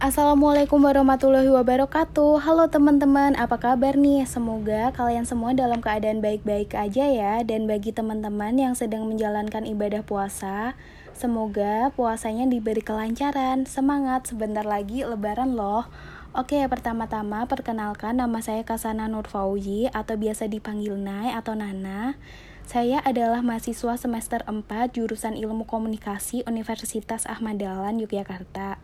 Assalamualaikum warahmatullahi wabarakatuh Halo teman-teman, apa kabar nih? Semoga kalian semua dalam keadaan baik-baik aja ya Dan bagi teman-teman yang sedang menjalankan ibadah puasa Semoga puasanya diberi kelancaran Semangat, sebentar lagi lebaran loh Oke, pertama-tama perkenalkan nama saya Kasana Nur Fauji Atau biasa dipanggil Nai atau Nana saya adalah mahasiswa semester 4 jurusan Ilmu Komunikasi Universitas Ahmad Dahlan Yogyakarta.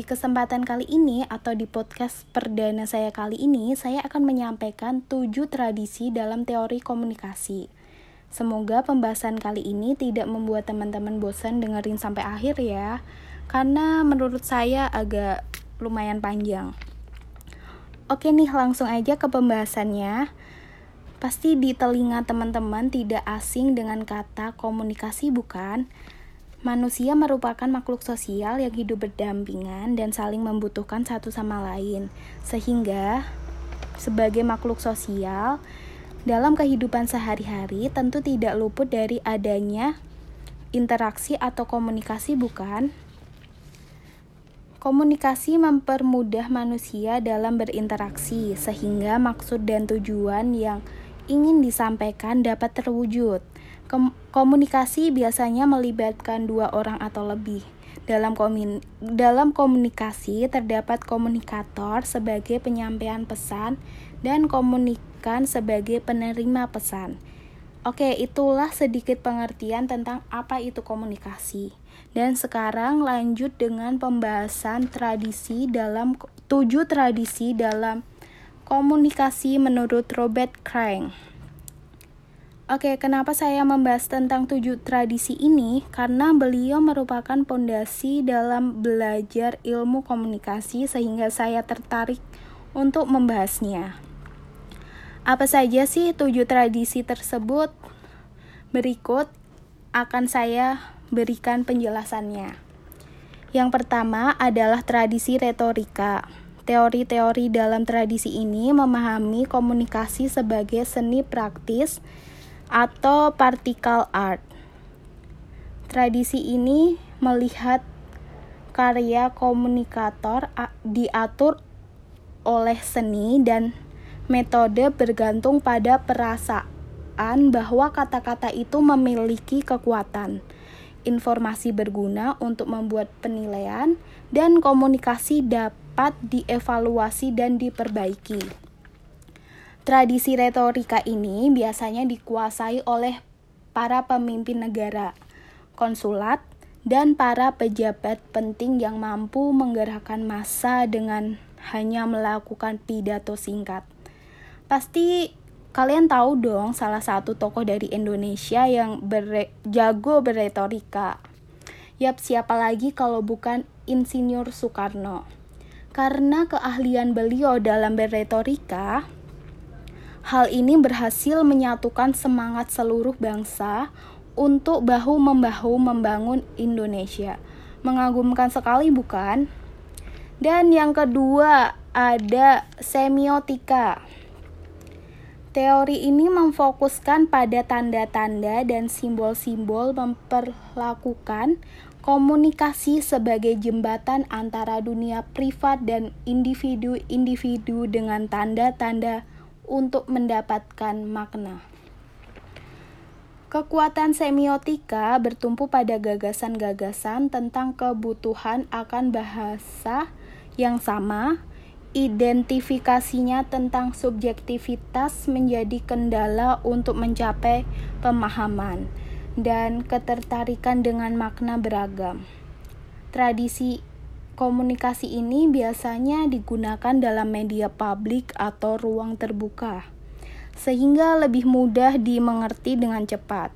Di kesempatan kali ini atau di podcast perdana saya kali ini, saya akan menyampaikan tujuh tradisi dalam teori komunikasi. Semoga pembahasan kali ini tidak membuat teman-teman bosan dengerin sampai akhir ya, karena menurut saya agak lumayan panjang. Oke nih, langsung aja ke pembahasannya. Pasti di telinga teman-teman tidak asing dengan kata komunikasi, bukan? Manusia merupakan makhluk sosial yang hidup berdampingan dan saling membutuhkan satu sama lain, sehingga sebagai makhluk sosial dalam kehidupan sehari-hari tentu tidak luput dari adanya interaksi atau komunikasi, bukan? Komunikasi mempermudah manusia dalam berinteraksi, sehingga maksud dan tujuan yang ingin disampaikan dapat terwujud. Komunikasi biasanya melibatkan dua orang atau lebih. Dalam, komun dalam komunikasi terdapat komunikator sebagai penyampaian pesan dan komunikan sebagai penerima pesan. Oke, itulah sedikit pengertian tentang apa itu komunikasi. Dan sekarang lanjut dengan pembahasan tradisi dalam tujuh tradisi dalam komunikasi menurut Robert Crank. Oke, kenapa saya membahas tentang tujuh tradisi ini? Karena beliau merupakan pondasi dalam belajar ilmu komunikasi sehingga saya tertarik untuk membahasnya. Apa saja sih tujuh tradisi tersebut? Berikut akan saya berikan penjelasannya. Yang pertama adalah tradisi retorika. Teori-teori dalam tradisi ini memahami komunikasi sebagai seni praktis atau particle art. Tradisi ini melihat karya komunikator diatur oleh seni dan metode bergantung pada perasaan bahwa kata-kata itu memiliki kekuatan. Informasi berguna untuk membuat penilaian dan komunikasi dapat dievaluasi dan diperbaiki. Tradisi retorika ini biasanya dikuasai oleh para pemimpin negara, konsulat, dan para pejabat penting yang mampu menggerakkan massa dengan hanya melakukan pidato singkat. Pasti kalian tahu dong salah satu tokoh dari Indonesia yang bere jago berretorika. Yap, siapa lagi kalau bukan Insinyur Soekarno. Karena keahlian beliau dalam berretorika, Hal ini berhasil menyatukan semangat seluruh bangsa untuk bahu-membahu membangun Indonesia. Mengagumkan sekali, bukan? Dan yang kedua, ada semiotika. Teori ini memfokuskan pada tanda-tanda dan simbol-simbol memperlakukan komunikasi sebagai jembatan antara dunia privat dan individu-individu dengan tanda-tanda untuk mendapatkan makna. Kekuatan semiotika bertumpu pada gagasan-gagasan tentang kebutuhan akan bahasa yang sama, identifikasinya tentang subjektivitas menjadi kendala untuk mencapai pemahaman, dan ketertarikan dengan makna beragam. Tradisi Komunikasi ini biasanya digunakan dalam media publik atau ruang terbuka, sehingga lebih mudah dimengerti dengan cepat.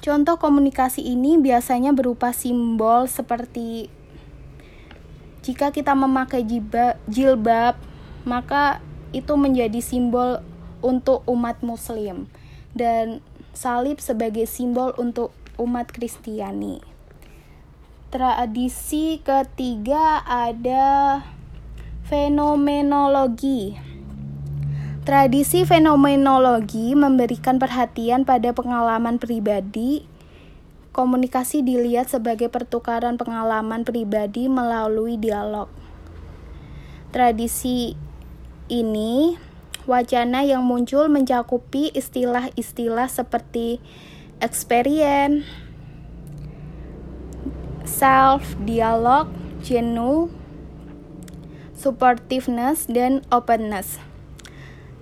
Contoh komunikasi ini biasanya berupa simbol seperti jika kita memakai jilbab, maka itu menjadi simbol untuk umat Muslim, dan salib sebagai simbol untuk umat Kristiani. Tradisi ketiga ada fenomenologi. Tradisi fenomenologi memberikan perhatian pada pengalaman pribadi, Komunikasi dilihat sebagai pertukaran pengalaman pribadi melalui dialog. Tradisi ini wacana yang muncul mencakupi istilah-istilah seperti experience, self, dialog, jenuh, supportiveness, dan openness.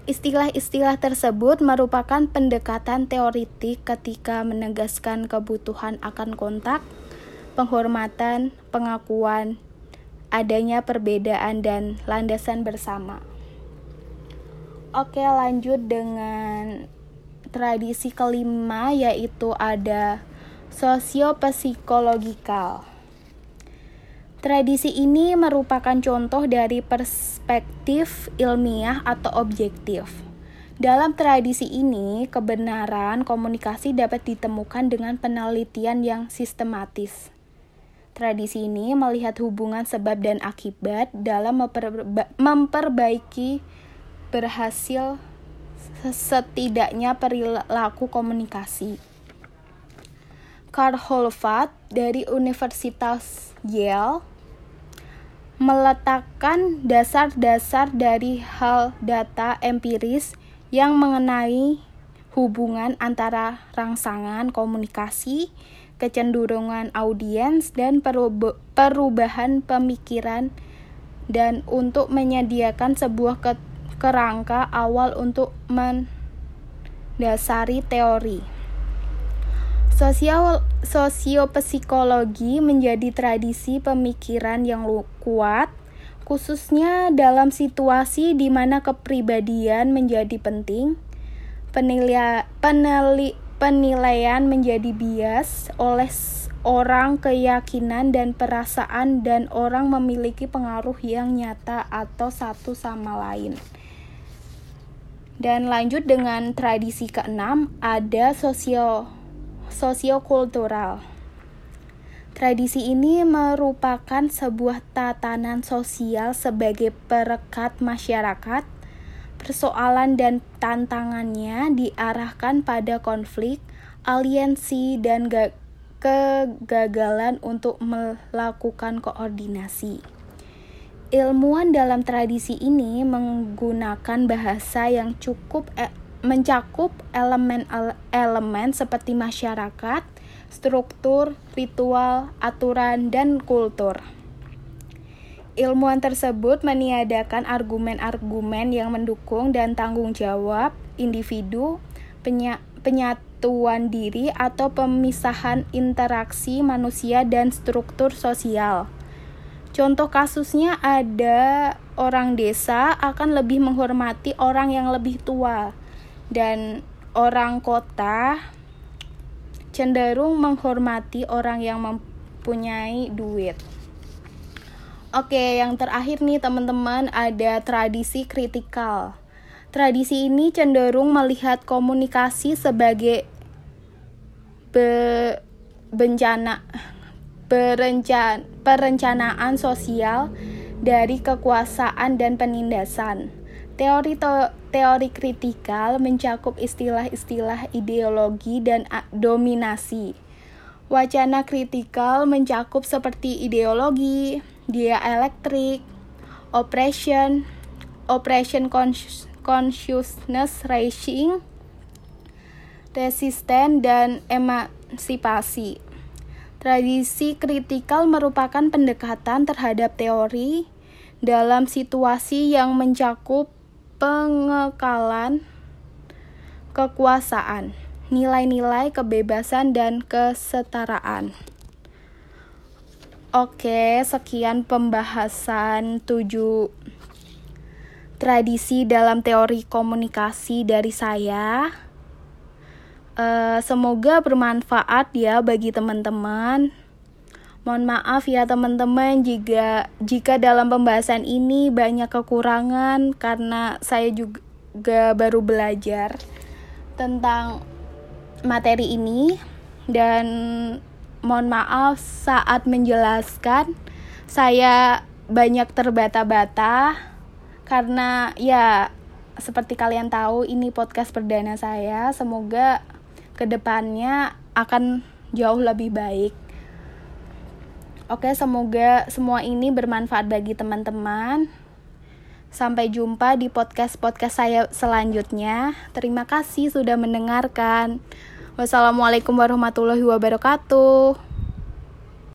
Istilah-istilah tersebut merupakan pendekatan teoritik ketika menegaskan kebutuhan akan kontak, penghormatan, pengakuan, adanya perbedaan, dan landasan bersama. Oke, lanjut dengan tradisi kelima, yaitu ada sosiopsikologikal. Tradisi ini merupakan contoh dari perspektif ilmiah atau objektif. Dalam tradisi ini, kebenaran komunikasi dapat ditemukan dengan penelitian yang sistematis. Tradisi ini melihat hubungan sebab dan akibat dalam memperba memperbaiki berhasil setidaknya perilaku komunikasi. Karl Holfat dari Universitas Yale meletakkan dasar-dasar dari hal data empiris yang mengenai hubungan antara rangsangan komunikasi, kecenderungan audiens, dan perubahan pemikiran dan untuk menyediakan sebuah kerangka awal untuk mendasari teori. Sosial sosiopsikologi menjadi tradisi pemikiran yang kuat, khususnya dalam situasi di mana kepribadian menjadi penting, penilai, peneli, penilaian menjadi bias oleh orang keyakinan dan perasaan dan orang memiliki pengaruh yang nyata atau satu sama lain. Dan lanjut dengan tradisi keenam, ada sosio sosiokultural. Tradisi ini merupakan sebuah tatanan sosial sebagai perekat masyarakat. Persoalan dan tantangannya diarahkan pada konflik, aliansi, dan kegagalan untuk melakukan koordinasi. Ilmuwan dalam tradisi ini menggunakan bahasa yang cukup e mencakup elemen-elemen seperti masyarakat, struktur, ritual, aturan, dan kultur. Ilmuwan tersebut meniadakan argumen-argumen yang mendukung dan tanggung jawab individu, penya penyatuan diri, atau pemisahan interaksi manusia dan struktur sosial. Contoh kasusnya ada orang desa akan lebih menghormati orang yang lebih tua dan orang kota cenderung menghormati orang yang mempunyai duit. Oke, yang terakhir nih teman-teman ada tradisi kritikal. Tradisi ini cenderung melihat komunikasi sebagai be bencana perencanaan sosial dari kekuasaan dan penindasan. Teori teori kritikal mencakup istilah-istilah ideologi dan dominasi. Wacana kritikal mencakup seperti ideologi, diaelektrik, operation, operation consciousness raising, resisten, dan emansipasi. Tradisi kritikal merupakan pendekatan terhadap teori dalam situasi yang mencakup pengekalan kekuasaan, nilai-nilai kebebasan dan kesetaraan. Oke, sekian pembahasan tujuh tradisi dalam teori komunikasi dari saya. Uh, semoga bermanfaat ya bagi teman-teman. Mohon maaf ya teman-teman jika jika dalam pembahasan ini banyak kekurangan karena saya juga baru belajar tentang materi ini dan mohon maaf saat menjelaskan saya banyak terbata-bata karena ya seperti kalian tahu ini podcast perdana saya semoga ke depannya akan jauh lebih baik. Oke, semoga semua ini bermanfaat bagi teman-teman. Sampai jumpa di podcast-podcast saya selanjutnya. Terima kasih sudah mendengarkan. Wassalamualaikum warahmatullahi wabarakatuh.